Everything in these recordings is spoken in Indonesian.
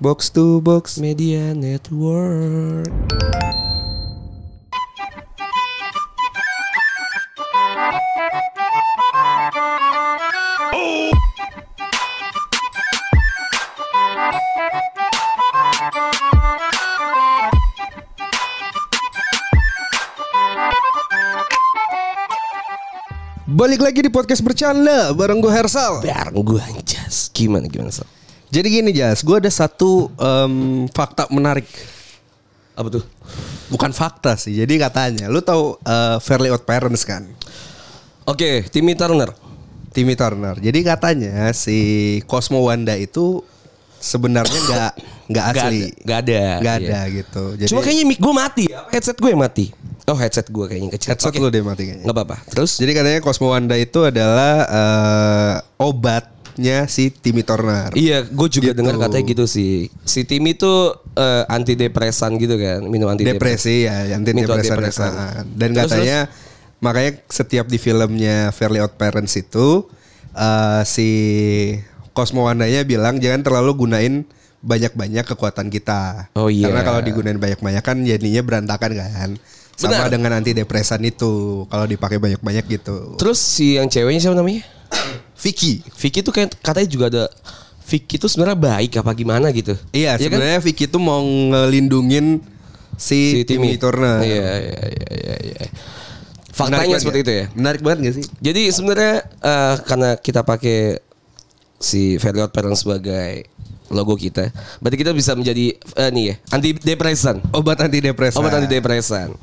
Box to box. Media Network. Balik lagi di podcast bercanda bareng gue Hersal. Bareng gue anjas. Gimana gimana Sal? Jadi gini Jas, gue ada satu em, fakta menarik. Apa tuh? Bukan fakta sih. Jadi katanya, lu tahu eh, Fairly Odd Parents kan? Oke, Timmy Turner. Timmy Turner. Jadi katanya si Cosmo Wanda itu sebenarnya nggak nggak Gak asli. ada, gak ada. Nggak Iya. ada gitu. Jadi Cuma kayaknya mic gue mati ya. Headset gue mati. Oh headset gue kayaknya kecil. headset Oke. lu deh mati kayaknya. Nggak apa-apa. Terus? Jadi katanya Cosmo Wanda itu adalah eh, obatnya si Timmy Turner. Iya, gue juga Gitu. dengar katanya gitu sih. Si Timmy tuh eh, antidepresan gitu kan, minum antidepresan. Depresi ya, anti Minum depresan. antidepresan. Dan Terus, katanya makanya setiap di filmnya Fairly Odd Parents itu eh, si Cosmo Wandanya bilang jangan terlalu gunain banyak-banyak kekuatan kita. Oh, iya. Karena kalau digunain banyak-banyak kan jadinya berantakan kan. Sama Benar. dengan antidepresan itu kalau dipakai banyak-banyak gitu. Terus si yang ceweknya siapa namanya? Vicky. Vicky tuh kayak katanya juga ada Vicky tuh sebenarnya baik apa gimana gitu. Iya, kan? sebenarnya Vicky itu mau ngelindungin si, Timmy, Turner. Iya, iya, iya, iya, iya. Faktanya Menarik seperti banget itu ya. Menarik banget gak sih? Jadi sebenarnya eh, karena kita pakai si Fairly Odd Parents sebagai logo kita, berarti kita bisa menjadi eh, nih ya anti depresan. Obat antidepresan. Obat antidepresan.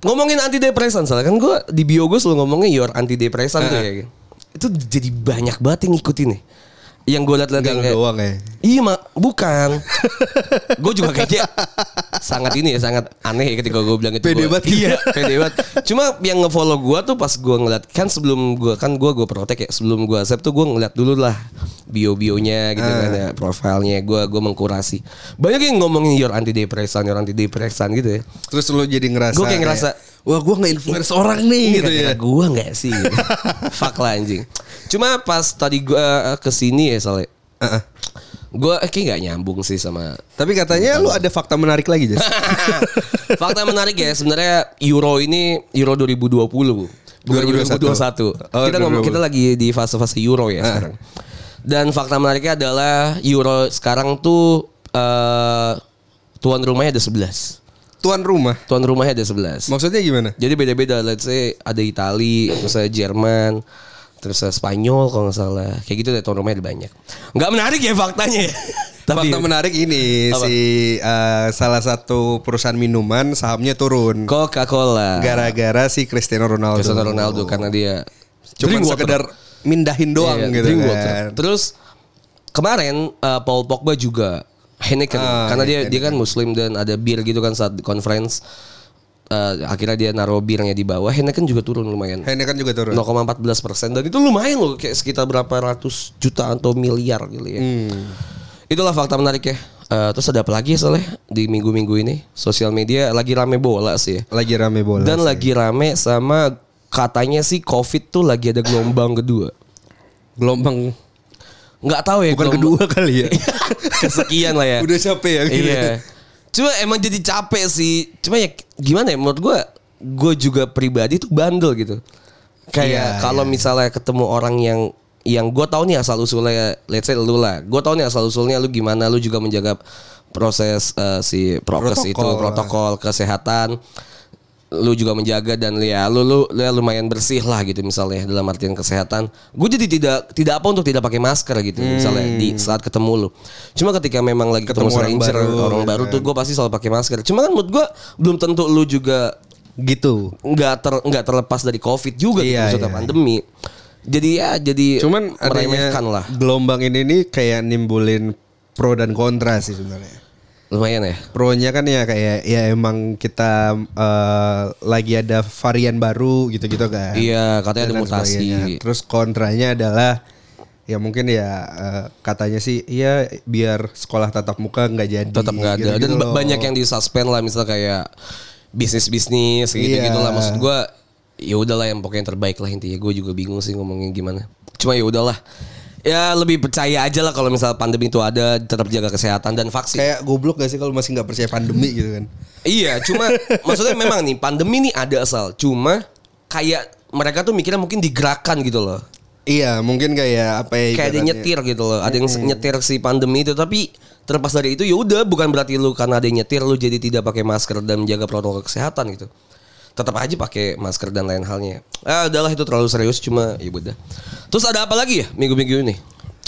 Ngomongin antidepresan soalnya kan gue di bio gue selalu ngomongnya your antidepresan tuh ya. Itu jadi banyak banget yang ngikutin nih. Yang gue liat-liat yang kayak, doang ya. Iya mak, bukan. gue juga kayaknya sangat ini ya, sangat aneh ya ketika gue bilang itu. Pede banget gitu. Iya, pede banget. Cuma yang ngefollow gue tuh pas gue ngeliat kan sebelum gue kan gue gue protek ya sebelum gue accept tuh gue ngeliat dulu lah bio bionya gitu kan ya profilnya gue gue mengkurasi banyak yang ngomongin your antidepresan your antidepresan gitu ya Terus lu jadi ngerasa Gua kayak ngerasa, Wah gue nge-influence orang nih gitu ya gue nggak sih fuck lah anjing cuma pas tadi gue ke sini ya soalnya Heeh. gue kayak nggak nyambung sih sama Tapi katanya lu ada fakta menarik lagi Jas Fakta menarik ya sebenarnya Euro ini Euro 2020 bu. Bukan 2021. 2021. Oh, kita ngomong 2020. kita lagi di fase-fase Euro ya sekarang. Dan fakta menariknya adalah Euro sekarang tuh eh tuan rumahnya ada 11. Tuan rumah Tuan rumahnya ada 11. Maksudnya gimana? Jadi beda-beda let's say ada Itali, terus ada Jerman, terus ada Spanyol kalau nggak salah. Kayak gitu deh tuan rumahnya ada banyak. Nggak menarik ya faktanya ya. Tapi Fakta menarik ini Apa? si eh, salah satu perusahaan minuman sahamnya turun Coca-Cola. gara-gara si Cristiano Ronaldo. Cristiano Ronaldo karena dia Cuma sekedar mindahin doang Iya, gitu kan. water. Terus kemarin uh, Paul Pogba juga Heineken Ah, karena dia Heineken. dia kan muslim dan ada bir gitu kan saat conference uh, akhirnya dia naruh birnya di bawah Heineken juga turun lumayan Heineken juga turun. 0,14 persen dan itu lumayan loh kayak sekitar berapa ratus juta atau miliar gitu ya Hmm. itulah fakta menarik ya Uh, terus ada apa lagi soalnya di minggu-minggu ini sosial media lagi rame bola sih ya Lagi rame bola. dan sih. lagi rame sama katanya sih covid tuh lagi ada gelombang kedua gelombang nggak tahu ya bukan gelombang- kedua kali ya. kesekian lah ya. Udah capek ya gitu. Iya. Cuma emang jadi capek sih. Cuma ya gimana ya menurut gue gue juga pribadi tuh bandel gitu. Kayak Iya, kalau iya. misalnya ketemu orang yang yang gue tahu nih asal usulnya let's say lu lah. Gue tahu nih asal usulnya lu gimana lu juga menjaga proses eh, si prokes itu Protokol. protokol kesehatan lu juga menjaga dan ya lu lu, lu lumayan bersih lah gitu misalnya dalam artian kesehatan gue jadi tidak tidak apa untuk tidak pakai masker gitu misalnya di saat ketemu lu cuma ketika memang lagi ketemu, Ketemu orang baru, orang gitu baru kan. tuh gue pasti selalu pakai masker cuma kan menurut gue belum tentu lu juga Gitu. nggak ter nggak terlepas dari covid juga gitu, Iya, maksudnya iya. pandemi jadi ya jadi Cuman meremehkan lah gelombang ini nih kayak nimbulin pro dan kontra sih sebenarnya. Lumayan ya Pro-nya kan ya kayak ya emang kita eh, lagi ada varian baru gitu-gitu kan. iya katanya ada mutasi sebagainya. Terus kontranya adalah ya mungkin ya eh, katanya sih iya biar sekolah tatap muka nggak jadi. tetap nggak ada gitu-gitu dan loh. banyak yang disuspend lah misalnya kayak bisnis bisnis gitu Iya. gitulah maksud gue ya udahlah yang pokoknya yang terbaik lah intinya gue juga bingung sih ngomongin gimana cuma ya udahlah Ya lebih percaya aja lah kalau misal pandemi itu ada tetap jaga kesehatan dan vaksin. Kayak goblok gak sih kalau masih nggak percaya pandemi gitu kan? Iya, cuma maksudnya memang nih pandemi nih ada asal. Cuma kayak mereka tuh mikirnya mungkin digerakkan gitu loh. Iya, mungkin kayak apa ya? Kayak ada nyetir gitu loh. Ada yang nyetir si pandemi itu tapi terlepas dari itu ya udah bukan berarti lu karena ada yang nyetir lu jadi tidak pakai masker dan menjaga protokol kesehatan gitu. Tetap aja pakai masker dan lain halnya. Ah udahlah itu terlalu serius cuma ya udah. Terus ada apa lagi ya minggu-minggu ini?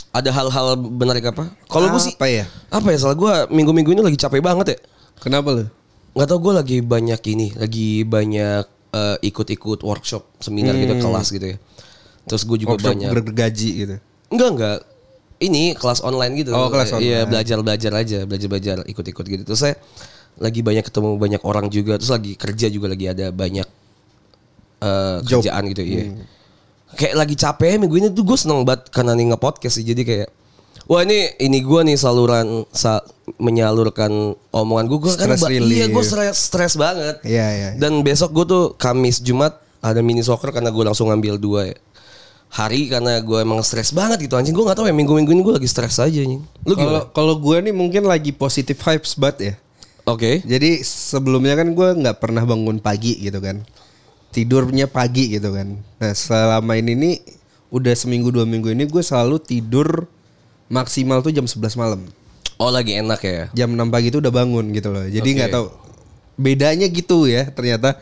Ada hal-hal menarik apa? Kalau gue sih Apa ya? apa ya salah gue minggu-minggu ini lagi capek banget ya. Kenapa lu? nggak tau gue lagi banyak ini lagi banyak eh, ikut-ikut workshop seminar gitu kelas gitu ya terus gue juga Hmm. Workshop banyak bergaji gitu. enggak enggak ini kelas online gitu Oh, kelas iya online. belajar belajar aja belajar belajar ikut-ikut gitu terus saya lagi banyak ketemu banyak orang juga terus lagi kerja juga lagi ada banyak Job. Hmm. kerjaan gitu iya kayak lagi capek minggu ini tuh gue seneng banget karena nih nge-podcast sih jadi kayak Wah ini ini gue nih saluran sa- menyalurkan omongan gue. Gue kan relief. iya gue stres stres banget. Iya, iya. Dan besok gue tuh Kamis Jumat ada mini soccer karena gue langsung ngambil dua ya. hari karena gue emang stres banget gitu anjing. Gue gak tahu ya minggu-minggu ini gue lagi stres aja anjing. Lu Kalau kalau gue nih mungkin lagi positive vibes banget ya. Oke. Jadi sebelumnya kan gue nggak pernah bangun pagi gitu kan. Tidurnya pagi gitu kan. Nah selama ini nih udah seminggu dua minggu ini gue selalu tidur maksimal tuh jam 11 malam. Oh lagi enak ya. Jam 6 pagi tuh udah bangun gitu loh. Jadi nggak tahu bedanya gitu ya ternyata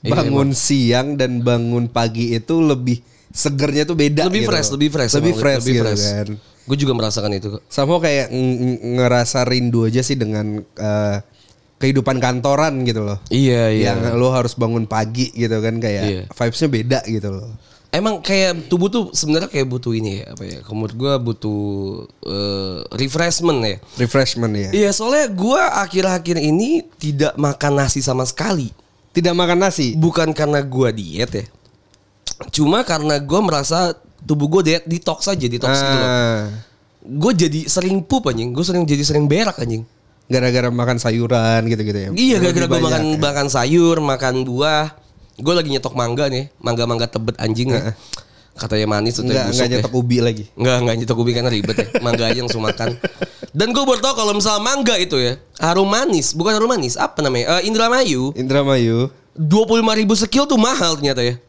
Iya, bangun siang dan bangun pagi itu lebih segernya tuh beda. Lebih gitu fresh, loh. lebih fresh. lebih fresh gitu kan. Gue juga merasakan itu. Sama kayak ng- ng- ngerasa rindu aja sih dengan eh, kehidupan kantoran gitu loh. Iya iya. Yang lo harus bangun pagi gitu kan kayak Iya. vibesnya beda gitu loh. Emang kayak tubuh tuh sebenarnya kayak butuh ini ya apa ya? Menurut gue butuh eh, refreshment ya. Refreshment ya. Iya soalnya gue akhir-akhir ini tidak makan nasi sama sekali. Tidak makan nasi. Bukan karena gue diet ya. Cuma karena gue merasa tubuh gue diet detox aja detox gitu loh. Ah, Gue jadi sering pup anjing. Gue sering jadi sering berak anjing. Gara-gara makan sayuran gitu-gitu ya. Iya gara-gara gue makan ya. makan sayur, makan buah. Gue lagi nyetok mangga nih, mangga-mangga tebet anjing ya. Katanya manis tuh Enggak enggak ya. nyetok ubi lagi. Enggak, enggak nyetok ubi karena ribet ya. Mangga aja langsung makan. Dan gue baru tau kalau misal mangga itu ya, harum manis, bukan harum manis, apa namanya? Eh, Indramayu, Indramayu. 25 ribu sekil tuh mahal ternyata ya.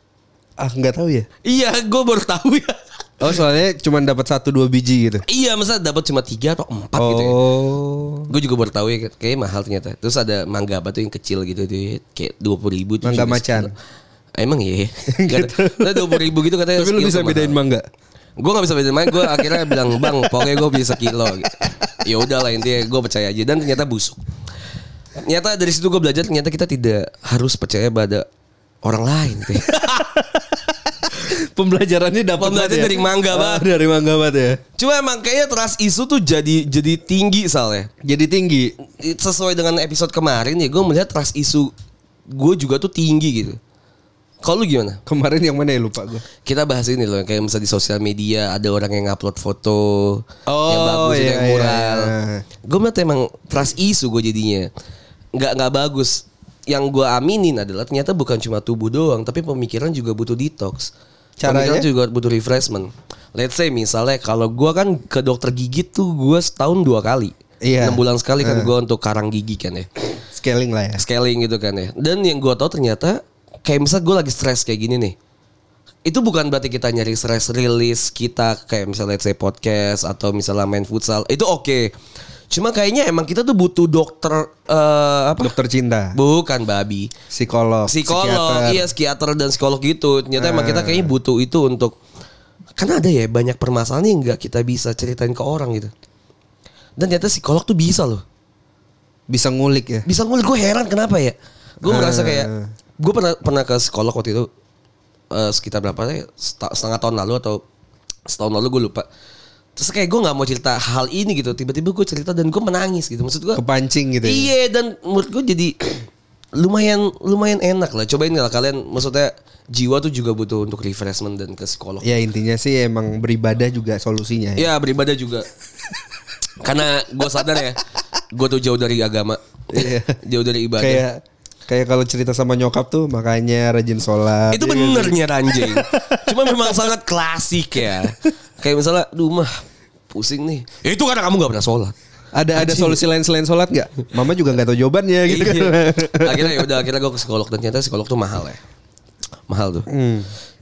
Ah nggak tahu ya. Iya, gue baru tahu ya. Oh soalnya cuma dapat satu dua biji gitu. iya, masa dapat cuma tiga atau empat gitu ya. Oh. Gue juga baru tahu ya, kayak mahal ternyata. Terus ada mangga apa tuh yang kecil gitu tuh, ya, kayak 20 ribu. tuh Mangga macan. Emang iya. Gak dua puluh ribu gitu katanya. Tapi lu bisa bedain mahal. mangga. Gue gak bisa bedain main Gue akhirnya bilang Bang pokoknya gue bisa kilo gitu. Ya udahlah intinya gue percaya aja Dan ternyata busuk Ternyata dari situ gue belajar Ternyata kita tidak harus percaya pada orang lain gitu. Pembelajarannya dapat Pembelajaran ya? dari mangga Ah, banget. dari mangga banget ya. Cuma emang kayaknya trust isu tuh jadi jadi tinggi soalnya Jadi tinggi. Sesuai dengan episode kemarin ya Gue melihat trust isu Gue juga tuh tinggi gitu Kalau lu gimana? Kemarin yang mana ya lupa gue. Kita bahas ini loh Kayak misalnya di sosial media Ada orang yang ngupload foto Yang Oh, bagus iya, yang iya, mural iya. Gue melihat emang trust isu gue jadinya nggak nggak bagus yang gue aminin adalah ternyata bukan cuma tubuh doang tapi pemikiran juga butuh detox Caranya? pemikiran juga butuh refreshment let's say misalnya kalau gue kan ke dokter gigi tuh gue setahun dua kali Iya. enam bulan sekali kan gue untuk karang gigi kan ya Scaling lah ya. scaling gitu kan ya. Dan yang gue tahu ternyata kayak misal gue lagi stres kayak gini nih. Itu bukan berarti kita nyari stress release kita kayak misalnya let's say podcast atau misalnya main futsal. Itu oke. Cuma kayaknya emang kita tuh butuh dokter eh, apa? Dokter cinta. Bukan babi. Psikolog. Psikolog, psikiater. iya psikiater dan psikolog gitu. Ternyata emang kita kayaknya butuh itu untuk kan ada ya banyak permasalahan yang nggak kita bisa ceritain ke orang gitu. Dan ternyata psikolog tuh bisa loh Bisa ngulik ya. bisa ngulik gue heran kenapa ya gue merasa Eh. kayak gue pernah pernah ke psikolog waktu itu eh, sekitar berapa Seta- setengah tahun lalu atau setahun lalu gue lupa terus kayak gue nggak mau cerita hal ini gitu tiba-tiba gue cerita dan gue menangis gitu maksud gue Kepancing gitu ya. iya dan menurut gue jadi lumayan lumayan enak lah cobain lah kalian maksudnya jiwa tuh juga butuh untuk refreshment dan ke psikolog Ya intinya sih emang beribadah juga solusinya ya. ya beribadah juga karena gue sadar ya gue tuh jauh dari agama Iya. jauh dari ibadah Kayak Kayak kalau cerita sama nyokap tuh makanya rajin sholat. Itu Ya kan? benernya anjing. Cuma memang sangat klasik ya. Kayak misalnya, duh mah pusing nih. Ya, itu karena kamu gak pernah sholat. Ada ada solusi lain selain sholat nggak? Mama juga nggak tahu jawabannya gitu kan. Iya. akhirnya ya udah akhirnya gue ke psikolog dan ternyata psikolog tuh mahal ya. Mahal tuh.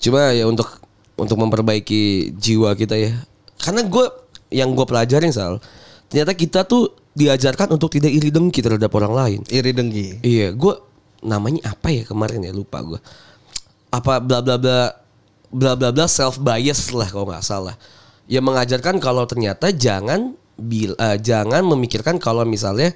Cuma ya untuk untuk memperbaiki jiwa kita ya. Karena gue yang gue pelajarin Sal, ternyata kita tuh diajarkan untuk tidak iri dengki terhadap orang lain. Iri dengki. Iya, gue namanya apa ya kemarin ya lupa gue. Apa bla bla bla bla bla bla self bias lah kalau nggak salah. Yang mengajarkan kalau ternyata jangan bil, eh, jangan memikirkan kalau misalnya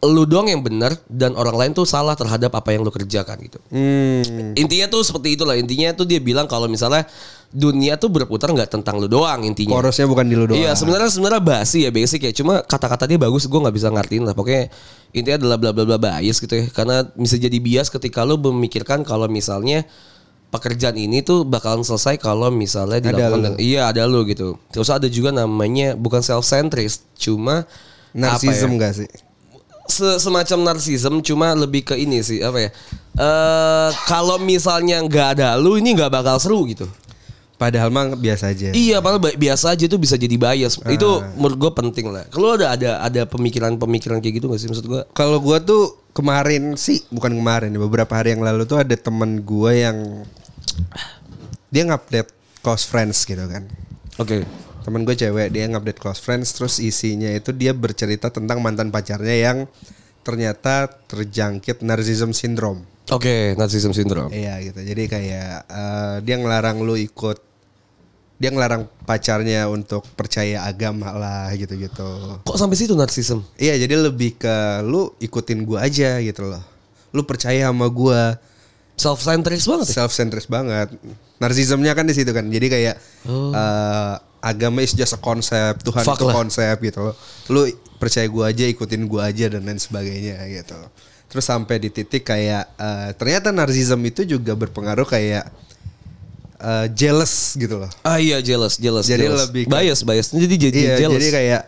lu doang yang benar dan orang lain tuh salah terhadap apa yang lu kerjakan gitu. Hmm. Intinya tuh seperti itulah. Intinya tuh dia bilang kalau misalnya dunia tuh berputar nggak tentang lu doang intinya. Porosnya bukan di lu doang. Iya sebenarnya sebenarnya basi ya basic ya. Cuma kata-kata dia bagus gue nggak bisa ngertiin lah. Pokoknya intinya adalah bla bla bla bias gitu ya. Karena bisa jadi bias ketika lu memikirkan kalau misalnya pekerjaan ini tuh bakalan selesai kalau misalnya dilakukan dengan- iya ada lu gitu. Terus ada juga namanya bukan self centrist, cuma Narsism apa ya? gak sih? Se- semacam narsism cuma lebih ke ini sih apa ya? Eh kalau misalnya nggak ada lu ini nggak bakal seru gitu. Padahal mah biasa aja. Iya, padahal biasa aja tuh bisa jadi bias. Itu menurut gue penting lah. Kalau ada ada ada pemikiran-pemikiran kayak gitu gak sih maksud gue? Kalau gua tuh kemarin sih bukan kemarin beberapa hari yang lalu tuh ada temen gua yang dia ngupdate close friends gitu kan. Oke. Temen gue cewek dia ngupdate close friends terus isinya itu dia bercerita tentang mantan pacarnya yang ternyata terjangkit narcissism syndrome. Oke, narcissism syndrome. Iya gitu. Jadi kayak eh, dia ngelarang lu ikut dia ngelarang pacarnya untuk percaya agama lah gitu-gitu. Kok sampai situ narsism? Iya, jadi lebih ke lu ikutin gua aja gitu loh. Lu percaya sama gua. Self centered banget ya? Self centered banget. Narsismnya kan di situ kan. Jadi kayak eh, agama is just a konsep, Tuhan Fuck itu lah. konsep gitu loh. Lu percaya gua aja, ikutin gua aja dan lain sebagainya gitu. Terus sampai di titik kayak eh, ternyata narsism itu juga berpengaruh kayak eh, jealous gitu loh. Ah iya jealous, jealous, Jadi jealous. lebih ke- bias, bias. Jadi jadi Iya, jealous. jadi kayak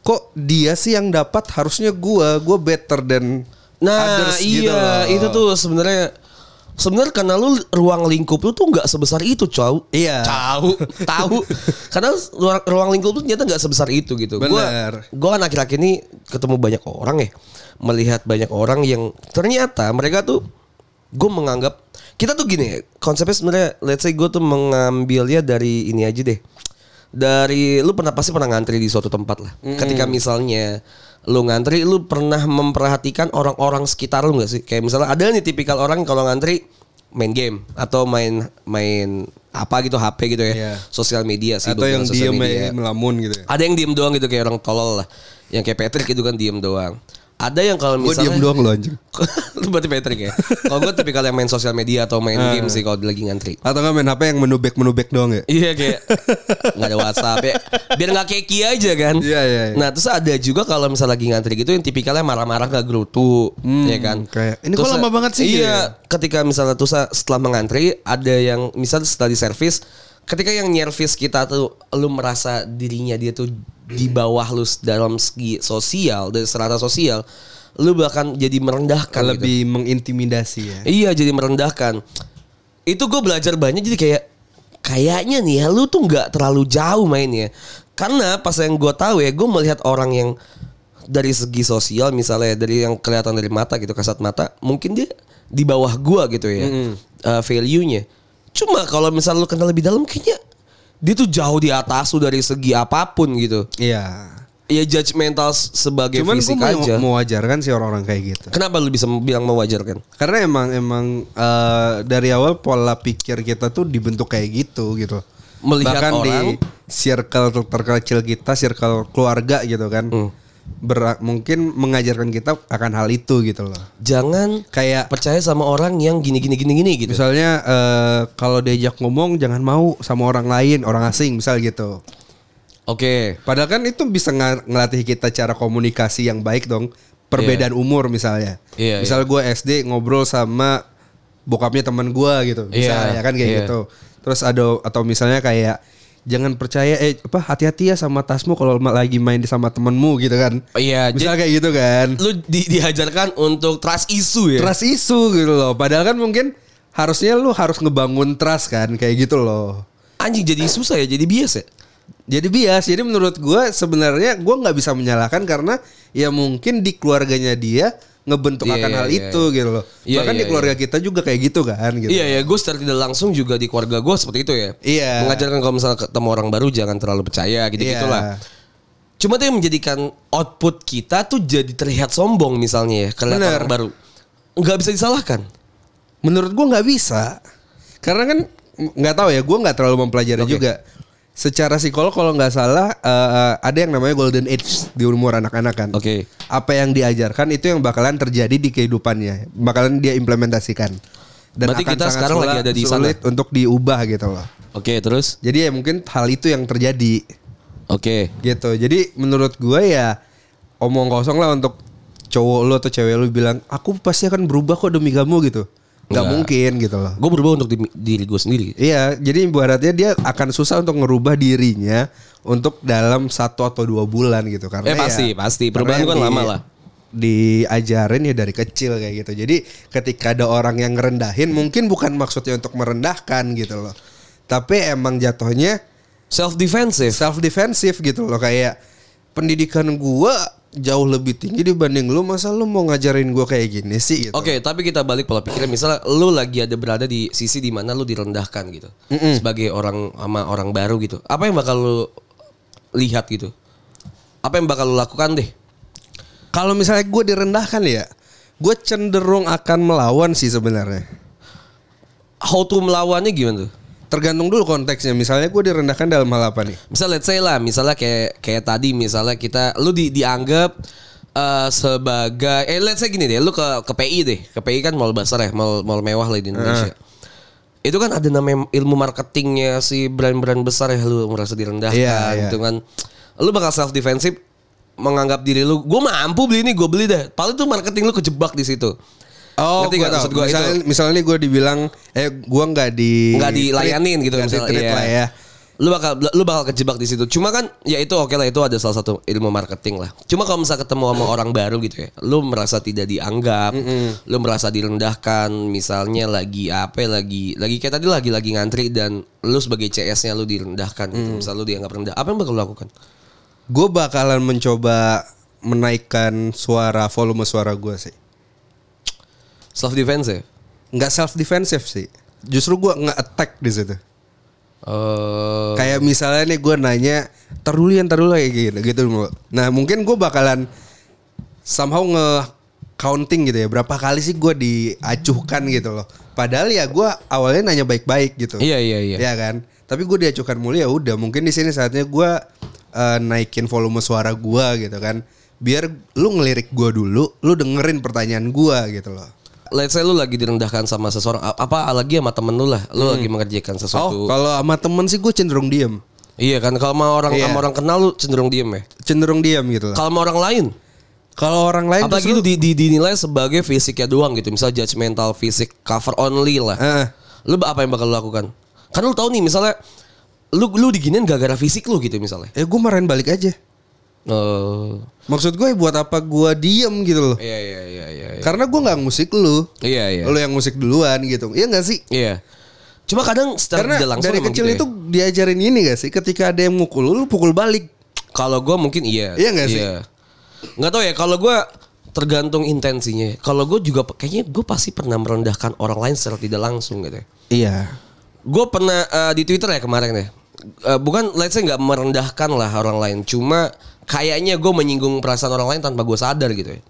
kok dia sih yang dapat harusnya gua, gua better than nah, others iya, gitu loh. itu tuh sebenarnya sebenarnya karena lu ruang lingkup lu tuh nggak sebesar itu, cow. Iya. Tahu, tahu. karena ruang, ruang lingkup lu ternyata nggak sebesar itu gitu. Bener. Gua, gua kan akhir-akhir ini ketemu banyak orang ya, melihat banyak orang yang ternyata mereka tuh gue menganggap kita tuh gini ya, konsepnya sebenarnya let's say gue tuh mengambilnya dari ini aja deh dari lu pernah pasti pernah ngantri di suatu tempat lah ketika misalnya lu ngantri lu pernah memperhatikan orang-orang sekitar lu gak sih kayak misalnya ada nih tipikal orang kalau ngantri main game atau main main apa gitu HP gitu ya Iya. sosial media sih atau yang diem media. melamun gitu ya. ada yang diem doang gitu kayak orang tolol lah yang kayak Patrick itu kan diem doang ada yang kalau Gue misalnya diem doang lo anjing. Lu berarti Patrick ya. Kalau gue tipikal yang main sosial media atau main game sih kalau lagi ngantri. Atau nggak main HP yang menubek menubek doang ya? Iya kayak nggak ada WhatsApp ya. Biar nggak keki aja kan. Iya, iya, iya. Nah terus ada juga kalau misalnya lagi ngantri gitu yang tipikalnya marah-marah nggak gerutu, ya kan. kayak, "Ini kok Terus, lama banget sih?" Iya. Ketika misalnya tuh setelah mengantri ada yang misalnya setelah di servis, ketika yang nyervis kita tuh lu merasa dirinya dia tuh di bawah lu dalam segi sosial dari serata sosial, lu bahkan jadi merendahkan. gitu. Lebih mengintimidasi ya. Iya jadi merendahkan. Itu gue belajar banyak jadi kayak kayaknya nih ya lu tuh nggak terlalu jauh mainnya. Karena pas yang gue tahu ya gue melihat orang yang dari segi sosial misalnya dari yang kelihatan dari mata gitu kasat mata mungkin dia di bawah gua gitu ya uh, value-nya. Cuma kalau misalnya lu kenal lebih dalam kayaknya dia tuh jauh di atas lu dari segi apa pun gitu. Iya. Ya judgmental sebagai Cuman fisik mau, aja. mewajarkan sih orang-orang kayak gitu. Kenapa lu bisa bilang mewajarkan? Karena emang emang eh, dari awal pola pikir kita tuh dibentuk kayak gitu gitu. Melihat Bahkan orang- di circle ter- terkecil kita, circle keluarga gitu kan. Hmm. Ber- mungkin mengajarkan kita akan hal itu gitu loh. Jangan Kayak percaya sama orang yang gini gini gini gini gitu. misalnya eh, kalau diajak ngomong jangan mau sama orang lain, orang asing misal gitu. Oke. Padahal kan itu bisa nga- ngelatih kita cara komunikasi yang baik dong. Perbedaan umur misalnya. Iya, Misal gue SD ngobrol sama bokapnya teman gue gitu. Iya, Misalnya kan kayak iya. gitu. Terus ada atau misalnya kayak jangan percaya eh apa hati-hati ya sama tasmu kalau lagi main sama temenmu gitu kan. Oh, iya, Misalnya kayak gitu kan. Lu di, diajarkan untuk trust isu ya. Trust isu gitu loh. Padahal kan mungkin harusnya lu harus ngebangun trust kan kayak gitu loh. Anjing jadi susah ya, jadi bias ya. Jadi bias. Jadi menurut gue sebenarnya gue nggak bisa menyalahkan karena ya mungkin di keluarganya dia ngebentuk Iya, akan iya, hal iya, itu gitu loh. Iya, Bahkan iya, di keluarga kita juga kayak gitu kan gitu. Iya ya, gue secara tidak langsung juga di keluarga gue seperti itu ya. Iya. Mengajarkan kalau misalnya ketemu orang baru jangan terlalu percaya gitu Iya. gitulah. Cuma itu yang menjadikan output kita tuh jadi terlihat sombong misalnya ya, kelihatan Bener. orang baru. Nggak bisa disalahkan. Menurut gue nggak bisa. Karena kan nggak tahu ya, gue nggak terlalu mempelajari Oke. juga. Secara psikolog kalau nggak salah eh, ada yang namanya golden age di umur anak-anak kan. Oke. Apa yang diajarkan itu yang bakalan terjadi di kehidupannya, bakalan dia implementasikan. Berarti kita sangat sekarang lagi sulit- ada di sana. sulit untuk diubah gitu loh. Oke, terus? Jadi ya mungkin hal itu yang terjadi Oke. gitu. Jadi menurut gue ya omong kosong lah untuk cowok lu atau cewek lu bilang aku pasti akan berubah kok demi kamu gitu. Nggak Nggak. mungkin gitu loh. Gue berubah untuk di- diri gue sendiri. Iya, jadi ibaratnya dia akan susah untuk ngerubah dirinya untuk dalam satu atau dua bulan gitu karena Eh, pasti, ya- pasti. Perubahan kan lama lah. Diajarin ya dari kecil kayak gitu. Jadi ketika ada orang yang ngerendahin, mungkin bukan maksudnya untuk merendahkan gitu loh. Tapi emang jatuhnya Self defensive. self defensive gitu loh kayak pendidikan gua jauh lebih tinggi dibanding lu masa lu mau ngajarin gua kayak gini sih gitu. Oke, tapi kita balik pola pikirnya. Misalnya lu lagi ada berada di sisi di mana lu direndahkan gitu, sebagai orang sama orang baru gitu. Apa yang bakal lu lihat gitu? Apa yang bakal lu lakukan deh? Kalau misalnya gue direndahkan ya, gue cenderung akan melawan sih sebenarnya. How to melawannya gimana tuh? Tergantung dulu konteksnya. Misalnya gue direndahkan dalam hal apa nih? Misal let's say lah, misalnya kayak kayak tadi misalnya kita lu di, dianggap eh, sebagai eh let's say gini deh, lu ke ke PI deh. Ke PI kan mall besar ya, mall mall mewah lah di Indonesia. Itu kan ada namanya ilmu marketingnya si brand-brand besar ya lu merasa direndahkan Iya, iya. gitu kan. Lu bakal self defensive menganggap diri lu gue mampu beli ini gue beli deh. Paling tuh marketing lu kejebak di situ. Oh, Ngerti gue tahu. maksud gua itu? misalnya, misalnya gue dibilang, eh gue nggak di nggak dilayanin gitu nggak misalnya iya. lah ya. lu bakal lu bakal kejebak di situ cuma kan ya itu oke lah itu ada salah satu ilmu marketing lah cuma kalau misalnya ketemu sama orang baru gitu ya lu merasa tidak dianggap lu merasa direndahkan misalnya lagi apa lagi lagi kayak tadi lagi lagi ngantri dan lu sebagai CS-nya lu direndahkan gitu misal lu dianggap rendah apa yang bakal lu lakukan Gue bakalan mencoba menaikkan suara volume suara gue sih. Self defense ya Nggak self defensive sih. Justru gue nge-attack di situ. Eh, Kayak misalnya nih gue nanya Tarulian tarulah kayak gitu gitu. Nah mungkin gue bakalan Somehow nge counting gitu ya Berapa kali sih gue diacuhkan gitu loh. Padahal ya gue awalnya nanya baik-baik gitu. Iya iya iya. Ya kan? Tapi gue diacuhkan mulu ya udah Mungkin di sini saatnya gue eh, Naikin volume suara gue gitu kan. Biar lu ngelirik gue dulu Lu dengerin pertanyaan gue gitu loh let's say lu lagi direndahkan sama seseorang apa lagi sama temen lu lah lu lagi mengerjakan Oh sesuatu kalau sama temen sih gue cenderung diem Iya kan kalau sama orang Iya. sama orang kenal lu cenderung diem ya. Cenderung diem gitu loh Kalau sama orang lain, Kalau orang lain apalagi itu di, di- dinilai sebagai fisiknya doang gitu. Misal judgmental fisik cover only lah. Heeh. Lu apa yang bakal lu lakukan? Kan lu tahu nih misalnya lu lu diginin gara-gara fisik lu gitu misalnya. Ya gue marahin balik aja. Oh. Maksud gue buat apa gue diem gitu loh. Iya iya iya iya. Iya Karena gue nggak musik lu. iya. iya. Lu yang musik duluan gitu. Iya gak sih? Iya. Cuma kadang secara Karena langsung dari kecil gitu ya. itu diajarin ini gak sih? Ketika ada yang mukul lu, lu pukul balik. Kalau gue mungkin iya. Iya nggak sih? Nggak tahu ya. Kalau gue tergantung intensinya. Kalau gue juga kayaknya gue pasti pernah merendahkan orang lain secara tidak langsung gitu. ya. Iya. Gue pernah eh, di Twitter ya kemarin ya. Eh, bukan let's say nggak merendahkan lah orang lain. Cuma kayaknya gue menyinggung perasaan orang lain tanpa gue sadar gitu ya.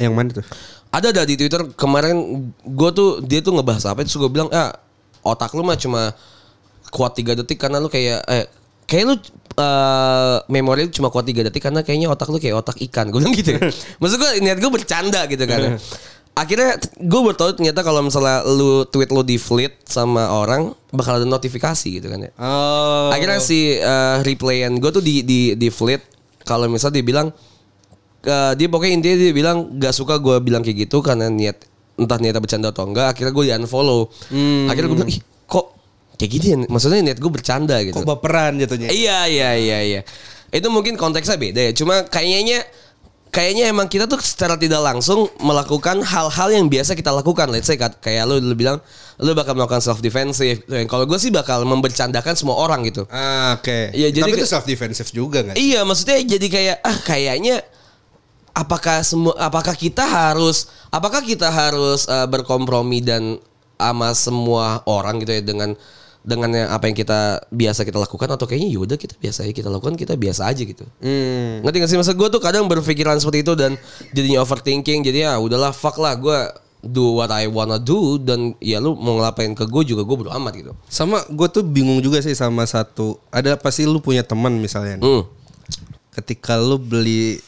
Yang mana tuh? Ada ada di Twitter kemarin gue tuh dia tuh ngebahas apa terus gue bilang ah otak lu mah cuma kuat tiga detik karena lu kayak eh kayak lu eh memori lu cuma kuat tiga detik karena kayaknya otak lu kayak otak ikan gue bilang gitu ya. Maksud gue niat gue bercanda gitu kan. Akhirnya gue baru tahu ternyata kalau misalnya lu tweet lu di fleet sama orang bakal ada notifikasi gitu kan ya. Oh. Akhirnya si uh, replayan gue tuh di di di fleet kalau misalnya dia bilang uh, dia pokoknya intinya dia bilang gak suka gue bilang kayak gitu karena niat entah niatnya bercanda atau enggak akhirnya gue di unfollow Hmm. akhirnya gue bilang ih kok kayak gini ya, maksudnya niat gue bercanda gitu Kok baperan jatuhnya? Iya iya iya iya. Itu mungkin konteksnya beda ya. Cuma kayaknya kayaknya emang kita tuh secara tidak langsung melakukan hal-hal yang biasa kita lakukan. Let's say kayak lu lu bilang lu bakal melakukan self defensive. Kalau gue sih bakal membercandakan semua orang gitu. Ah, oke. Iya, jadi Tapi itu self defensive juga nggak? Iya, maksudnya jadi kayak ah kayaknya apakah semua apakah kita harus apakah kita harus eh, berkompromi dan sama semua orang gitu ya dengan dengan yang apa yang kita biasa kita lakukan atau kayaknya yaudah kita biasa aja kita lakukan kita biasa aja gitu. Hmm. Ngerti gak sih maksud gue tuh kadang berpikiran seperti itu dan jadinya overthinking jadi ya udahlah fuck lah gue do what I wanna do dan ya lu mau ngelapain ke gue juga gue bodo amat gitu. Sama gue tuh bingung juga sih sama satu. Ada pasti lu punya teman misalnya. nih. Hmm. Ketika lu beli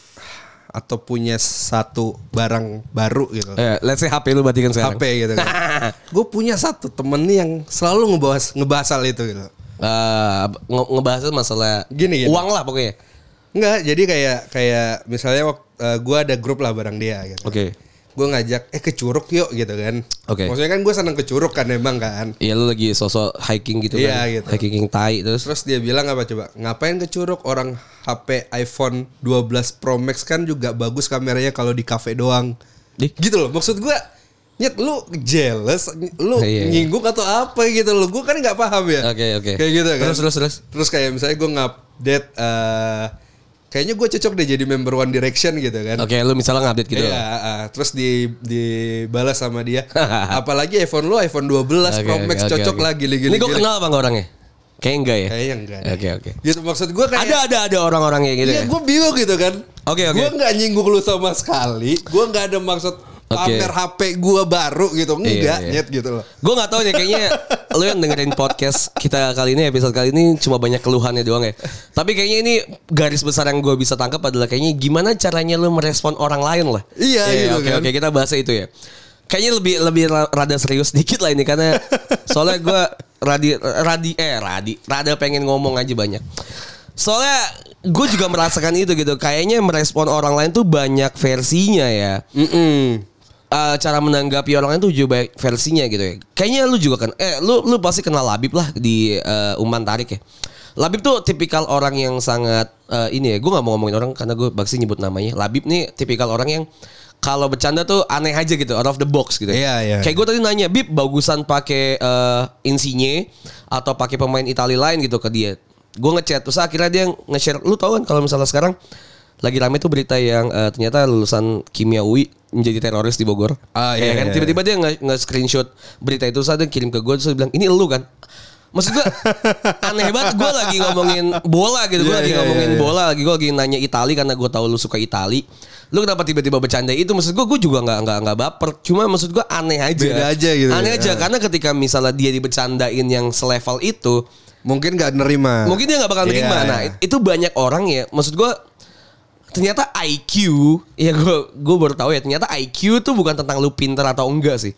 atau punya satu barang baru gitu. Eh, let's say HP lu berarti kan sekarang. HP gitu kan. gue punya satu temen nih yang selalu ngebahas ngebahas hal itu gitu. Eh, nge- ngebahas masalah Gini, gini. uang lah pokoknya. Enggak, jadi kayak kayak misalnya waktu gue ada grup lah bareng dia gitu. Oke. Gue ngajak eh ke Curug yuk gitu kan. Oke. Maksudnya kan gue seneng ke Curug kan emang kan. Iya lu lagi sosok hiking gitu Iya, kan. gitu. Hiking tai terus. Terus dia bilang apa coba? Ngapain ke Curug? Orang HP iPhone 12 Pro Max kan juga bagus kameranya kalau di cafe doang. Ih. Gitu loh. Maksud gue Nyet lu jealous, lu Iya, iya. nyinggung atau apa gitu loh. Gue kan nggak paham ya. Oke, oke. Kayak gitu kan. Terus, terus, terus. Terus kayak misalnya gue ngupdate eh kayaknya gue cocok deh jadi member One Direction gitu kan. Oke, lu misalnya ngupdate gitu. Iya, ah, terus di dibalas sama dia. Apalagi iPhone lu iPhone 12 Pro Oke, Max oke, cocok oke. lagi lagi Ini gue kenal apa nggak orangnya? Kayaknya enggak ya. Kayaknya enggak. Oke, oke. Gitu maksud gue kayak Ada ada ada orang-orang kayak gitu Iya, ya. gue bingung gitu kan. Oke, oke. Gue nggak nyinggung lu sama sekali. Gue nggak ada maksud pamer HP gue baru gitu. Enggak, iya. nyet gitu loh. Gue gak tahu nih kayaknya lu yang dengerin podcast kita kali ini episode kali ini cuma banyak keluhannya doang ya. Tapi kayaknya ini garis besar yang gue bisa tangkap adalah kayaknya gimana caranya lu merespon orang lain lah. Iya, gitu Oke kan. oke kita bahas itu ya. Kayaknya lebih lebih ra- rada serius dikit lah ini karena soalnya gue radi radi eh radi rada pengen ngomong aja banyak. Soalnya gue juga merasakan itu gitu. Kayaknya merespon orang lain tuh banyak versinya ya Mm-mm. Uh, cara menanggapi orang tuh juga banyak versinya gitu ya. Kayaknya lu juga kan, eh lu lu pasti kenal Labib lah di uh, Uman Tarik ya. Labib tuh tipikal orang yang sangat uh, ini ya. Gue nggak mau ngomongin orang karena gue baksi nyebut namanya. Labib nih tipikal orang yang kalau bercanda tuh aneh aja gitu, out of the box gitu. Iya, iya. Kayak gue tadi nanya, Bib bagusan pakai uh, Insigne atau pakai pemain Italia lain gitu ke dia. Gue ngechat terus akhirnya dia nge-share, lu tau kan kalau misalnya sekarang lagi rame tuh berita yang eh, ternyata lulusan kimia UI menjadi teroris di Bogor. Ah, iya, kan iya. tiba-tiba dia nge- nge-screenshot berita itu saat dia kirim ke gue terus dia bilang ini lu kan. Maksud gue aneh banget gue lagi ngomongin bola gitu. Gue Iya, lagi iya, ngomongin iya, iya. bola lagi gue lagi nanya Itali karena gue tahu lu suka Itali. Lu kenapa tiba-tiba bercanda itu? Maksud gue gue juga nggak nggak nggak baper. Cuma maksud gue aneh aja. Beda aja gitu. Aneh aja Ah. karena ketika misalnya dia dibercandain yang selevel itu Mungkin nggak nerima. Mungkin dia nggak bakal Iya, nerima. Nah, iya. itu banyak orang ya. Maksud gue ternyata IQ ya gue gue baru tahu ya ternyata IQ tuh bukan tentang lu pinter atau enggak sih.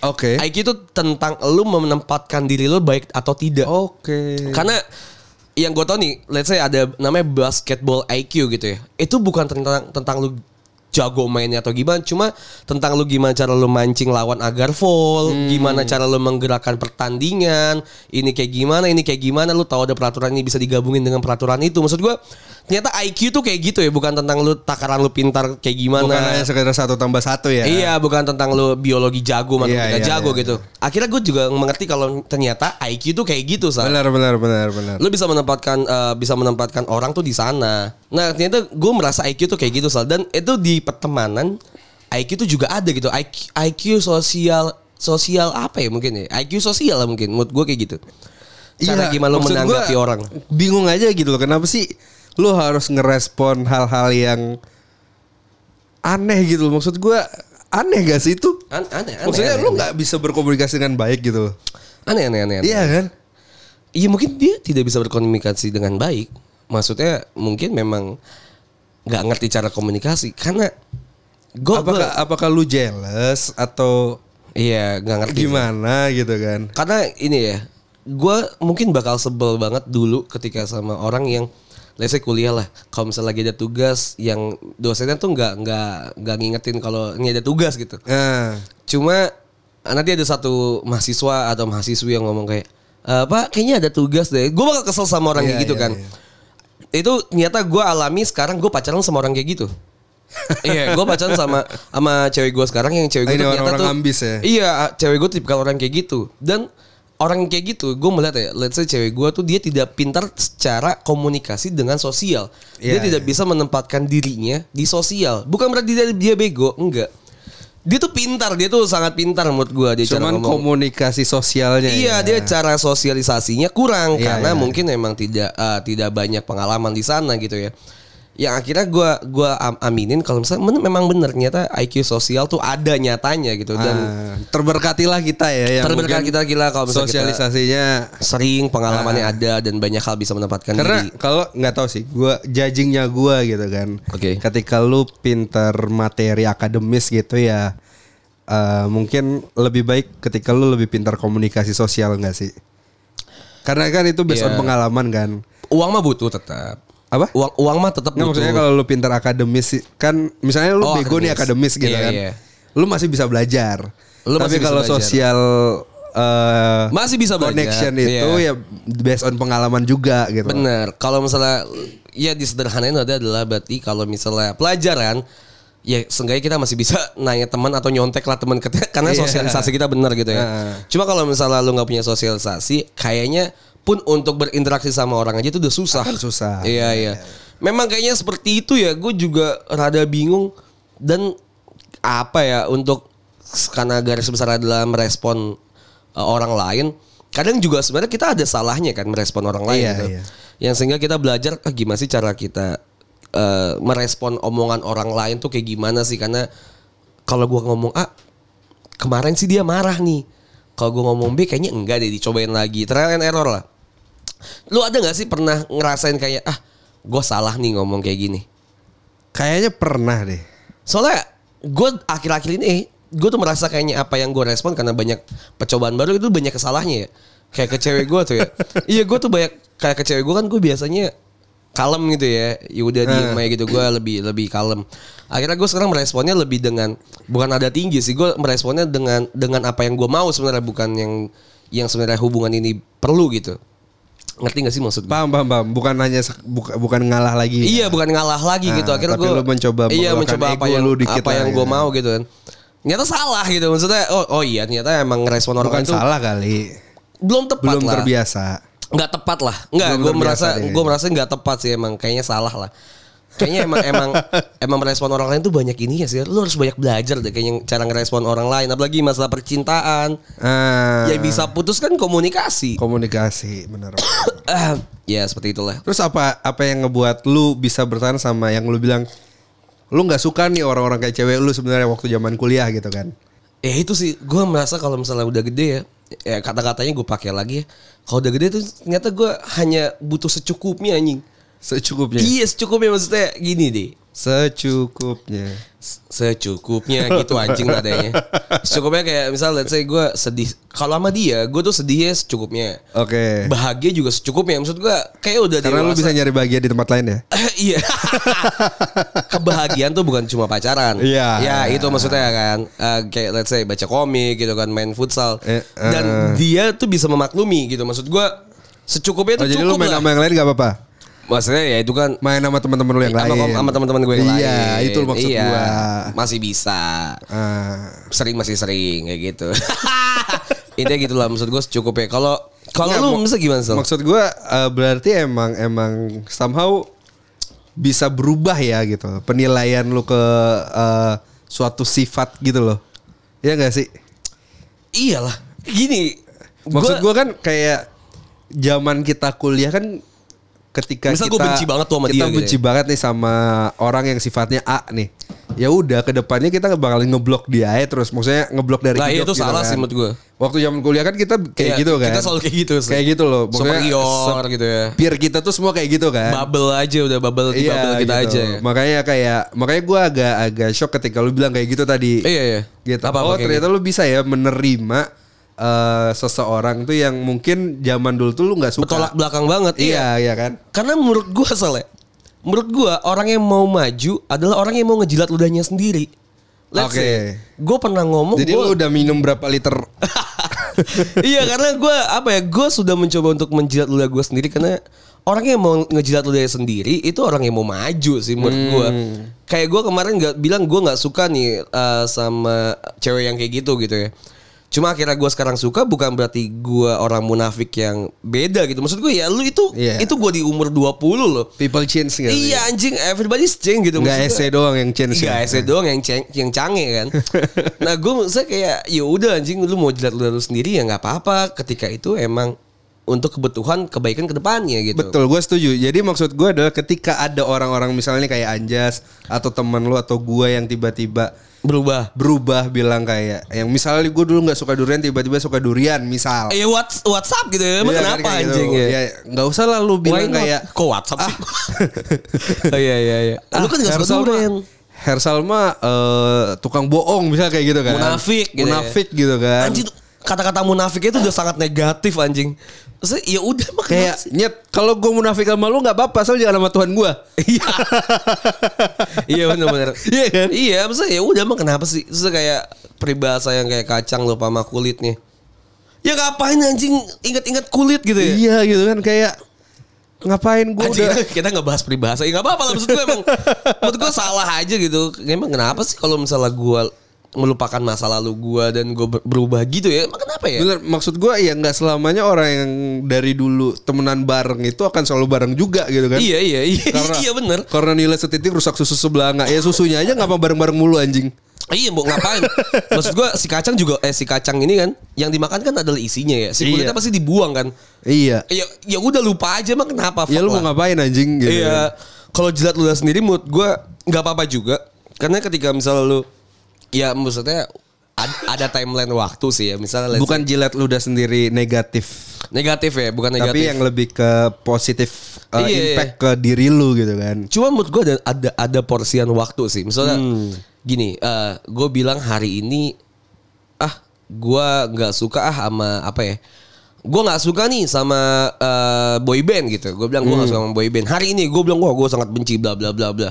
Oke. IQ itu tentang lu menempatkan diri lu baik atau tidak. Oke. Karena yang gue tau nih, let's say ada namanya basketball IQ gitu ya. Itu bukan tentang tentang lu jago mainnya atau gimana, cuma tentang lu gimana cara lu mancing lawan agar fall, gimana cara lu menggerakkan pertandingan, ini kayak gimana, ini kayak gimana, lu tahu ada peraturan ini bisa digabungin dengan peraturan itu. Maksud gue ternyata IQ tuh kayak gitu ya, bukan tentang lu takaran lu pintar kayak gimana. Bukan hanya sekedar satu tambah satu ya. Iya, bukan tentang lu biologi jago, matematika Iya, iya, jago iya, gitu. Akhirnya gue juga mengerti kalau ternyata IQ tuh kayak gitu, Sal Benar benar benar benar. lu bisa menempatkan eh, bisa menempatkan orang tuh di sana. Nah ternyata gue merasa IQ tuh kayak gitu Sal dan itu di pertemanan IQ tuh juga ada gitu IQ, IQ sosial sosial apa ya mungkin ya IQ sosial lah mungkin menurut gue kayak gitu. Cara gimana Iya, maksud menanggapi gua orang? Bingung aja gitu loh. Kenapa sih lu harus ngerespon hal-hal yang aneh gitu loh. Maksud gua aneh gak sih itu? An- aneh, aneh, Maksudnya aneh, aneh. nggak bisa berkomunikasi dengan baik gitu loh. aneh aneh aneh. aneh. Iya kan? Iya mungkin dia tidak bisa berkomunikasi dengan baik. Maksudnya mungkin memang nggak ngerti cara komunikasi karena gue apakah apakah lu jealous atau iya nggak ngerti. gimana gitu kan? Karena ini ya, gue mungkin bakal sebel banget dulu ketika sama orang yang, let's say kuliah lah, kalau misalnya lagi ada tugas yang dosennya tuh nggak nggak nggak ngingetin kalau ini ada tugas gitu. Nah, Cuma nanti ada satu mahasiswa atau mahasiswi yang ngomong kayak, apa kayaknya ada tugas deh. Gue bakal kesel sama orang kayak gitu iya, kan. iya. Itu ternyata gue alami sekarang gue pacaran sama orang kayak gitu. iya, gue pacaran sama sama cewek gue sekarang yang cewek gue ternyata orang-orang tuh ambis ya? Iya, cewek gue tipikal orang kayak gitu. Dan orang kayak gitu, gue melihat ya, let's say cewek gue tuh dia tidak pintar secara komunikasi dengan sosial. dia Iya, tidak iya. bisa menempatkan dirinya di sosial. Bukan berarti dia, dia bego, enggak. Dia tuh pintar, dia tuh sangat pintar menurut gue dia cara Cuman ngomong. komunikasi sosialnya. Iya, ya. dia cara sosialisasinya kurang Iya, karena iya. mungkin memang tidak eh, tidak banyak pengalaman di sana gitu ya. Yang akhirnya gua gua am- aminin kalau misalnya men- memang benar ternyata IQ sosial tuh ada nyatanya gitu dan Ah, terberkatilah kita ya yang terberkat mungkin kita gila kalau misalnya kita sosialisasinya sering pengalamannya ada dan banyak hal bisa menempatkan karena diri. kalau nggak tahu sih gua judgingnya gua gitu kan Oke. ketika lu pinter materi akademis gitu ya eh, mungkin lebih baik ketika lu lebih pintar komunikasi sosial nggak sih karena kan itu based on Iya. pengalaman kan Uang mah butuh tetap. Apa Uang uang mah tetap Nggak maksudnya kalau lu pintar akademis sih, kan misalnya lu Oh, bego nih akademis. gitu Iya, kan. iya. Lu masih bisa belajar. Lu Tapi masih kalau belajar. sosial eh, Masih bisa belajar. connection itu Iya. ya based on pengalaman juga gitu. Bener. Kalau misalnya ya disederhanain ada adalah berarti kalau misalnya pelajaran ya seenggaknya kita masih bisa nanya teman atau nyontek lah teman karena Iya. sosialisasi kita benar gitu ya. Heeh. Cuma kalau misalnya lu nggak punya sosialisasi, kayaknya pun untuk berinteraksi sama orang aja itu udah susah. Akan susah. Iya iya. Memang kayaknya seperti itu ya. Gue juga rada bingung dan apa ya untuk karena garis besar adalah merespon uh, orang lain. Kadang juga sebenarnya kita ada salahnya kan merespon orang lain Iya, gitu. iya. Yang sehingga kita belajar ah, gimana sih cara kita uh, merespon omongan orang lain tuh kayak gimana sih karena kalau gua ngomong A kemarin sih dia marah nih. Kalau gua ngomong B kayaknya enggak deh dicobain lagi. Trial and error lah. Lu ada nggak sih pernah ngerasain kayak ah gue salah nih ngomong kayak gini? Kayaknya pernah deh. Soalnya gue akhir-akhir ini gue tuh merasa kayaknya apa yang gue respon karena banyak percobaan baru itu banyak kesalahnya ya. Kayak ke cewek gue tuh ya. iya gue tuh banyak kayak ke cewek gue kan gue biasanya kalem gitu ya. Ya udah diem aja gitu gue lebih lebih kalem. Akhirnya gue sekarang meresponnya lebih dengan bukan ada tinggi sih. Gue meresponnya dengan dengan apa yang gue mau sebenarnya bukan yang yang sebenarnya hubungan ini perlu gitu. Ngerti gak sih maksud gue? Paham, paham, paham. Bukan hanya buka- bukan ngalah lagi. Iya bukan ngalah lagi Nah, gitu Akhirnya gue lu mencoba Iya mencoba apa yang lu dikit Apa yang ya. gue mau gitu kan Ternyata salah gitu Maksudnya oh, oh iya ternyata emang respon orang Bukan itu salah kali. Belum tepat Belum lah terbiasa. Nggak tepat lah Nggak gue merasa deh. Gue merasa nggak tepat sih emang Kayaknya salah lah Kayaknya emang emang emang merespon orang lain tuh banyak ini ya sih. Lu harus banyak belajar deh kayaknya cara ngerespon orang lain. Apalagi masalah percintaan. Ah, Yang bisa putus kan komunikasi. komunikasi, benar. Ah, ya seperti itulah. Terus apa apa yang ngebuat lu bisa bertahan sama yang lu bilang lu nggak suka nih orang-orang kayak cewek lu sebenarnya waktu zaman kuliah gitu kan? Ya itu sih, gue merasa kalau misalnya udah gede ya, ya kata-katanya gue pakai lagi ya. Kalau udah gede tuh ternyata gue hanya butuh secukupnya anjing. Secukupnya. Iya secukupnya maksudnya gini deh. Secukupnya. Secukupnya gitu anjing nadanya. Secukupnya kayak misal let's say gue sedih. Kalau sama dia, gue tuh sedihnya secukupnya. Oke. Bahagia juga secukupnya. Maksud gue kayak udah Karena lu bisa nyari bahagia di tempat lain ya? iya. Kebahagiaan tuh bukan cuma pacaran. Iya. Ya itu maksudnya kan. Eh, kayak let's say baca komik gitu kan, main futsal. Eh, Dan eh. dia tuh bisa memaklumi gitu. Maksud gua secukupnya Oh, tuh jadi lu main lah. sama yang lain gak apa-apa? Maksudnya ya itu kan Main sama teman-teman lu yang sama, lain. sama teman-teman gue yang lain. Iya, itu maksud Iya, gua. Masih bisa. Ah. Sering masih sering kayak gitu. Intinya gitu lah maksud gue secukupnya. Kalau kalau Nggak, lu mak- bisa gimana Sal? Maksud gua eh, berarti emang emang somehow bisa berubah ya gitu. Penilaian lu ke eh, suatu sifat gitu loh. Iya gak sih? Iyalah. Gini. Maksud gua kan kayak zaman kita kuliah kan ketika Misal kita gua benci banget tuh sama kita dia gitu benci ya. banget nih sama orang yang sifatnya A nih. Ya udah ke depannya kita bakalan ngeblok dia aja terus. Maksudnya ngeblok dari Nah, hidup itu salah sih menurut gua. Waktu zaman kuliah kan kita kayak Iya, gitu kan. Kita selalu kayak gitu. sih. Kayak gitu loh. Maksudnya Superior gitu ya. Peer kita tuh semua kayak gitu kan. Bubble aja udah bubble di bubble kita gitu. aja ya. Makanya kayak makanya gua agak agak shock ketika lu bilang kayak gitu tadi. Iya iya. Gitu. Apa, oh ternyata lu bisa ya menerima eh, seseorang tuh yang mungkin zaman dulu tuh lu nggak suka. Bertolak belakang banget. Iya iya kan. Karena menurut gua soalnya. Menurut gua orang yang mau maju adalah orang yang mau ngejilat ludahnya sendiri. Let's Oke. say, gue pernah ngomong Jadi gua- lu udah minum berapa liter? iya karena gue apa ya gue sudah mencoba untuk menjilat ludah gue sendiri karena orang yang mau ngejilat ludahnya sendiri itu orang yang mau maju sih menurut gue kayak gue kemarin nggak bilang gue nggak suka nih eh, sama cewek yang kayak gitu gitu ya cuma akhirnya gue sekarang suka bukan berarti gue orang munafik yang beda gitu maksud gue ya lu itu Iya. itu gue di umur 20 loh People change gak sih? iya anjing everybody's change gitu gua- ese doang yang change. Enggak ya? ese doang yang ceng, yang canggih kan. nah gue saya kayak ya udah anjing lu mau jilat lu sendiri ya nggak apa-apa ketika itu emang untuk kebutuhan kebaikan ke depannya gitu. Betul, gue setuju. Jadi maksud gue adalah ketika ada orang-orang misalnya kayak Anjas atau teman lu atau gue yang tiba-tiba Berubah. berubah bilang kayak yang misalnya gue dulu nggak suka durian tiba-tiba suka durian misal. Eh what's WhatsApp gitu ya. Emang Iya kan, kenapa gitu. anjing ya? Ya nggak usah lah lu bilang kayak kok WhatsApp sih? oh iya iya iya. lu kan gak suka durian. mah- Hersal mah eh, tukang bohong misalnya kayak gitu kan. Munafik gitu ya. Munafik gitu kan. Anjing kata-kata munafik itu udah sangat negatif anjing. Maksudnya ya udah mah Kayak sih? nyet kalau gue munafik sama lu nggak apa-apa asal jangan sama Tuhan gue. Iya. iya benar-benar. Iya kan? Iya, maksudnya ya udah emang kenapa sih? Terus kayak peribahasa yang kayak kacang lupa sama kulitnya. Ya ngapain anjing inget-inget kulit gitu ya? Iya gitu kan kayak ngapain gue udah kita, kita ngebahas peribahasa Ya gak apa-apa lah Maksud gue emang Menurut gue salah aja gitu Emang kenapa sih Kalau misalnya gue Melupakan masa lalu gue Dan gue ber- berubah gitu ya kenapa ya Bener, maksud gue ya nggak selamanya orang yang dari dulu temenan bareng itu akan selalu bareng juga gitu kan. Iya iya iya Karena, Iya bener Karena nilai setitik rusak susu sebelah nggak ya susunya aja nggak apa bareng-bareng mulu anjing. Iya mau ngapain Maksud gue si kacang juga Eh si kacang ini kan Yang dimakan kan adalah isinya ya Si kulitnya Iya. pasti dibuang kan Iya. Ya, ya udah lupa aja emang kenapa Ya lu mau ngapain anjing gitu. kan. Iya, kalau jilat ludah sendiri mood gue nggak apa-apa juga. Karena ketika misalnya lu ya maksudnya ad- ada timeline waktu sih ya. Misalnya Bukan jilat ludah sendiri negatif. negatif ya, bukan negatif. Tapi yang lebih ke positif uh, Iya, iya. impact ke diri lu gitu kan. Cuma menurut gue ada, ada ada porsian waktu sih. Misalnya Hmm. gini, gue bilang hari ini ah gue nggak suka ah sama apa ya? Gue nggak suka nih sama eh, boy band gitu. Gue bilang gue nggak suka sama boy band. Hari ini gue bilang gue sangat benci bla bla bla bla.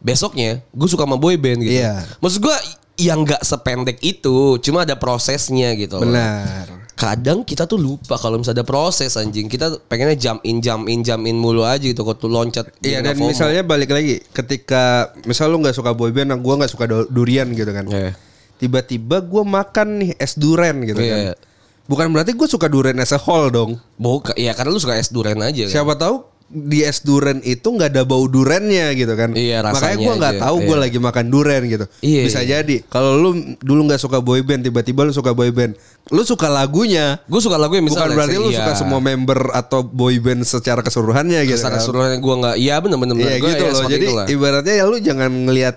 Besoknya gue suka sama boy band gitu. Iya. Maksud gue yang nggak sependek itu, cuma ada prosesnya gitu. Benar. Kadang kita tuh lupa kalau misalnya ada proses anjing. Kita pengennya jump in, jump in, jump in mulu aja gitu. Kok tuh loncat. Iya dan FOMO. misalnya balik lagi ketika misal lu nggak suka boyband, nah gua nggak suka durian gitu kan. Iya. Tiba-tiba gua makan nih es duren gitu Iya. kan. Bukan berarti gue suka durian as a whole dong. Bukan, ya karena lu suka es durian aja kan. Siapa tahu di es duren itu nggak ada bau durennya gitu kan. Iya, Makanya gue nggak tahu gue Iya. lagi makan duren gitu. Iya, Bisa iya. jadi. Kalau lu dulu nggak suka boyband, tiba-tiba lu suka boyband, lu suka lagunya. Gue suka lagu yang Bukan misalnya berarti lu iya. suka semua member atau boyband secara keseluruhannya gitu. Secara kan. keseluruhan gue nggak. Iya bener. Iya. Gua gitu ya loh. Jadi itulah. ibaratnya ya lu jangan ngelihat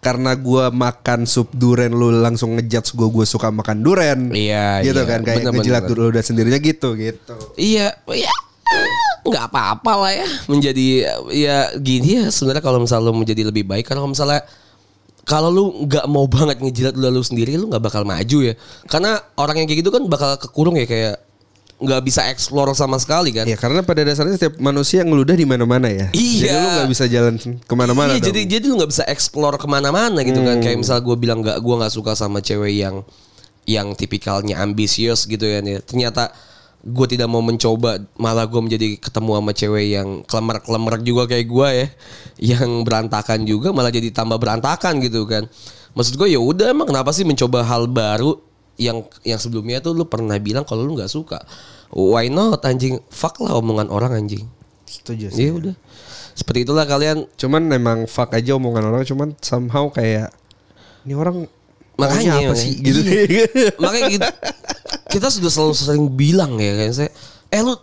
karena gua makan sup duren lu langsung ngejudge gua gua suka makan duren. Iya, Gitu iya. kan kayak Bener, ngejilat bener, dulu udah sendirinya gitu gitu. Iya, ya nggak apa-apa lah ya menjadi ya gini ya sebenarnya kalau misalnya lu menjadi lebih baik karena kalau misalnya kalau lu nggak mau banget ngejilat lu, lu sendiri lu nggak bakal maju ya karena orang yang kayak gitu kan bakal kekurung ya kayak nggak bisa explore sama sekali kan Ya karena pada dasarnya setiap manusia ngeludah di mana-mana ya. Iya. Jadi lu nggak bisa jalan ke mana-mana. Iya, dong. jadi jadi lu nggak bisa explore ke mana-mana gitu kan. Kayak misal gue bilang nggak, gue nggak suka sama cewek yang yang tipikalnya ambisius gitu ya. nih. Ternyata gue tidak mau mencoba, malah gue menjadi ketemu sama cewek yang klemer-klemer juga kayak gue ya, yang berantakan juga, malah jadi tambah berantakan gitu kan. Maksud gue ya udah emang kenapa sih mencoba hal baru yang yang sebelumnya tuh lu pernah bilang kalau lu nggak suka. Why not anjing? Fuck lah omongan orang anjing. Setuju sih. Iya udah. Seperti itulah kalian Cuman memang fuck aja omongan orang cuman somehow kayak ini orang Makanya, apa sih gitu. Iya. Makanya kita, kita sudah selalu sering bilang ya kayak saya, eh lu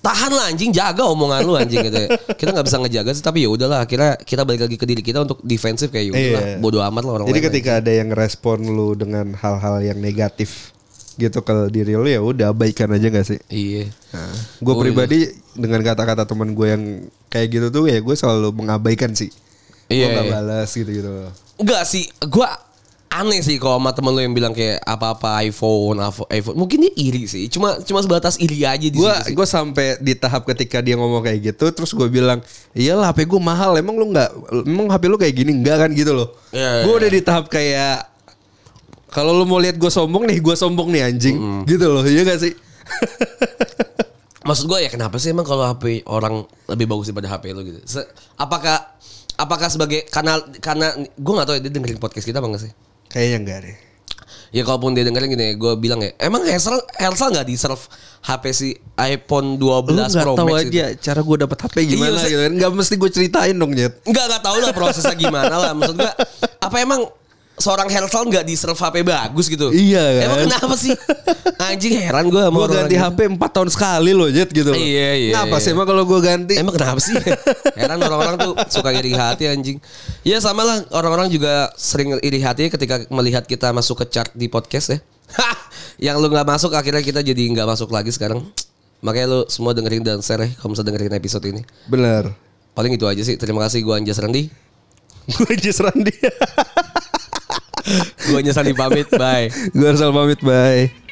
tahan lah anjing jaga omongan lu anjing gitu ya. Kita nggak bisa ngejaga sih tapi ya udahlah akhirnya kita balik lagi ke diri kita untuk defensif kayak ya udahlah Iya. bodo amat lah orang Jadi lain ketika ada yang respon lu dengan hal-hal yang negatif gitu ke diri lu ya udah abaikan aja gak sih? Iya. Nah, gue Oh, pribadi dengan kata-kata teman gue yang kayak gitu tuh ya gue selalu mengabaikan sih. Iya, Gue gak iya. balas gitu-gitu. Enggak sih, gua aneh sih kalau sama temen lu yang bilang kayak apa-apa iPhone, iPhone. Mungkin dia iri sih. Cuma cuma sebatas iri aja di sih. gue sampai di tahap ketika dia ngomong kayak gitu, terus gue bilang, iyalah HP gue mahal, emang lu nggak, emang HP lu kayak gini enggak kan gitu loh. Iya, gue iya. udah di tahap kayak Kalau lu mau lihat gue sombong nih, gue sombong nih anjing. Gitu loh, iya gak sih? Maksud gue ya kenapa sih emang kalau HP orang lebih bagus daripada HP lu gitu? Se- apakah apakah sebagai karena karena gue nggak tahu ya dia dengerin podcast kita apa enggak sih? Kayaknya enggak deh. Ya kalaupun dia dengerin gini, gue bilang ya, emang Hersal Hersal nggak di serve HP si iPhone 12 Lu nggak Pro tahu Max aja itu? cara gue dapet HP gimana Iya, saya- gitu kan. Gak mesti gue ceritain dong, Jet. Enggak enggak tahu lah prosesnya gimana lah. Maksud gue apa emang seorang Hersal nggak di serve HP bagus gitu? Iya, kan? Emang kenapa sih? Anjing heran gue sama Gue ganti gitu. HP 4 tahun sekali loh, Jet gitu loh. Iya, iya, Ngapa iya. sih emang kalau gue ganti? Emang kenapa sih? Heran orang-orang tuh suka iri hati anjing. Ya sama lah orang-orang juga sering iri hati ketika melihat kita masuk ke chart di podcast ya. Hah, yang lu nggak masuk akhirnya kita jadi nggak masuk lagi sekarang. Makanya lu semua dengerin dan share ya kalau bisa dengerin episode ini. Bener. Paling itu aja sih. Terima kasih gua Anjas Randi. gue Jess Randi. Anjas Randi pamit. Bye. gue harus pamit, bye.